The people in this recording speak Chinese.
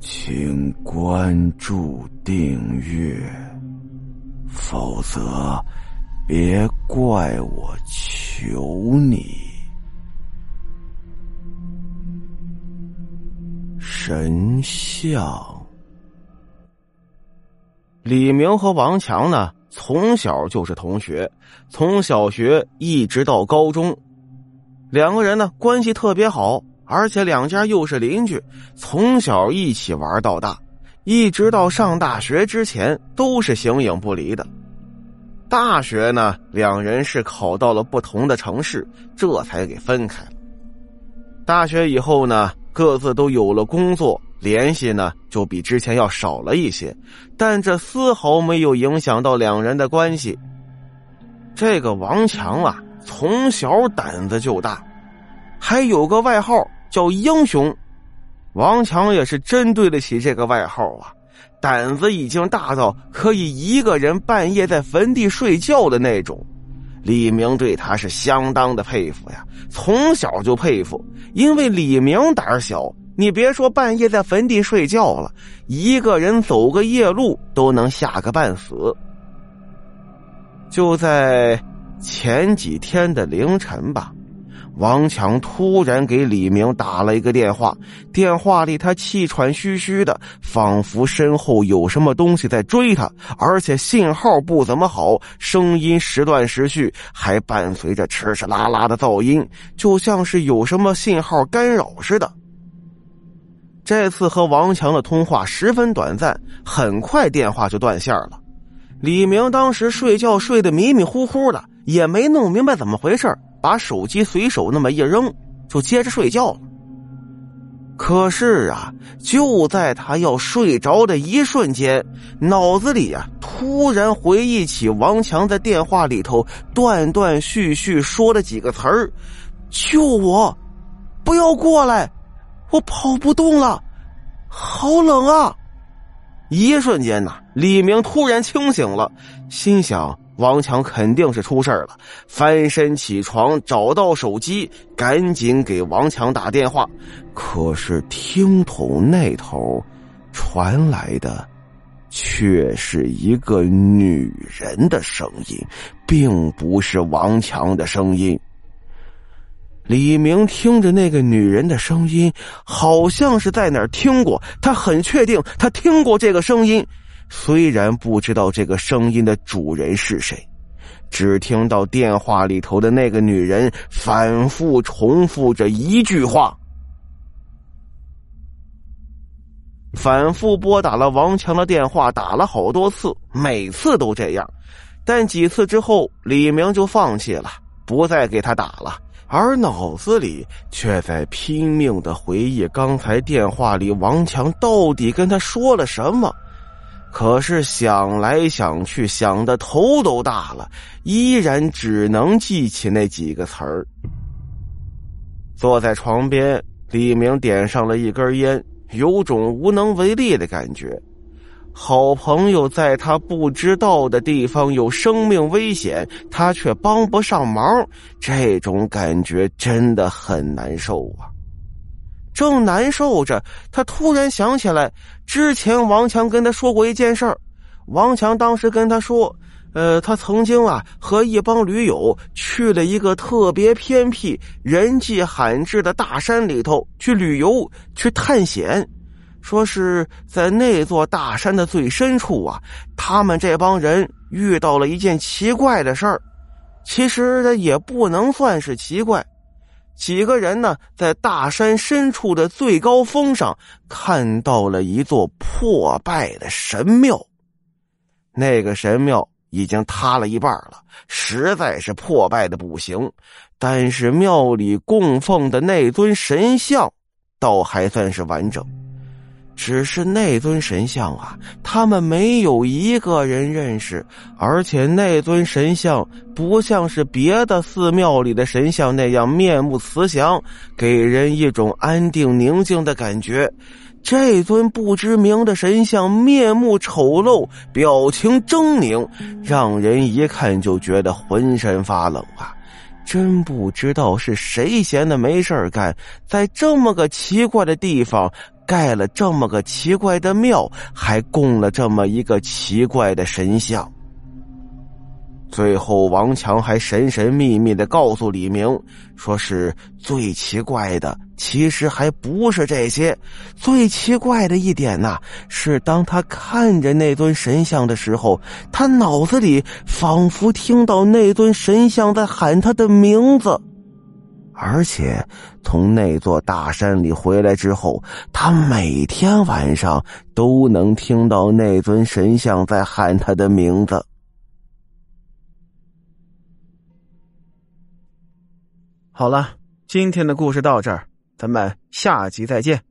请关注订阅，否则别怪我求你。神像，李明和王强呢，从小就是同学，从小学一直到高中，两个人呢关系特别好。而且两家又是邻居，从小一起玩到大，一直到上大学之前都是形影不离的。大学呢，两人是考到了不同的城市，这才给分开。大学以后呢，各自都有了工作，联系呢就比之前要少了一些，但这丝毫没有影响到两人的关系。这个王强啊，从小胆子就大，还有个外号。叫英雄，王强也是真对得起这个外号啊！胆子已经大到可以一个人半夜在坟地睡觉的那种。李明对他是相当的佩服呀，从小就佩服，因为李明胆小，你别说半夜在坟地睡觉了，一个人走个夜路都能吓个半死。就在前几天的凌晨吧。王强突然给李明打了一个电话，电话里他气喘吁吁的，仿佛身后有什么东西在追他，而且信号不怎么好，声音时断时续，还伴随着哧哧啦啦的噪音，就像是有什么信号干扰似的。这次和王强的通话十分短暂，很快电话就断线了。李明当时睡觉睡得迷迷糊糊的，也没弄明白怎么回事把手机随手那么一扔，就接着睡觉了。可是啊，就在他要睡着的一瞬间，脑子里啊突然回忆起王强在电话里头断断续续说的几个词儿：“救我，不要过来，我跑不动了，好冷啊！”一瞬间呐，李明突然清醒了，心想。王强肯定是出事了，翻身起床，找到手机，赶紧给王强打电话。可是听筒那头传来的却是一个女人的声音，并不是王强的声音。李明听着那个女人的声音，好像是在哪儿听过，他很确定他听过这个声音。虽然不知道这个声音的主人是谁，只听到电话里头的那个女人反复重复着一句话，反复拨打了王强的电话，打了好多次，每次都这样。但几次之后，李明就放弃了，不再给他打了，而脑子里却在拼命的回忆刚才电话里王强到底跟他说了什么。可是想来想去，想的头都大了，依然只能记起那几个词儿。坐在床边，李明点上了一根烟，有种无能为力的感觉。好朋友在他不知道的地方有生命危险，他却帮不上忙，这种感觉真的很难受啊。正难受着，他突然想起来，之前王强跟他说过一件事儿。王强当时跟他说：“呃，他曾经啊和一帮驴友去了一个特别偏僻、人迹罕至的大山里头去旅游、去探险。说是在那座大山的最深处啊，他们这帮人遇到了一件奇怪的事儿。其实也不能算是奇怪。”几个人呢，在大山深处的最高峰上看到了一座破败的神庙。那个神庙已经塌了一半了，实在是破败的不行。但是庙里供奉的那尊神像，倒还算是完整。只是那尊神像啊，他们没有一个人认识，而且那尊神像不像是别的寺庙里的神像那样面目慈祥，给人一种安定宁静的感觉。这尊不知名的神像面目丑陋，表情狰狞，让人一看就觉得浑身发冷啊！真不知道是谁闲的没事干，在这么个奇怪的地方。盖了这么个奇怪的庙，还供了这么一个奇怪的神像。最后，王强还神神秘秘的告诉李明，说是最奇怪的，其实还不是这些。最奇怪的一点呐，是当他看着那尊神像的时候，他脑子里仿佛听到那尊神像在喊他的名字。而且，从那座大山里回来之后，他每天晚上都能听到那尊神像在喊他的名字。好了，今天的故事到这儿，咱们下集再见。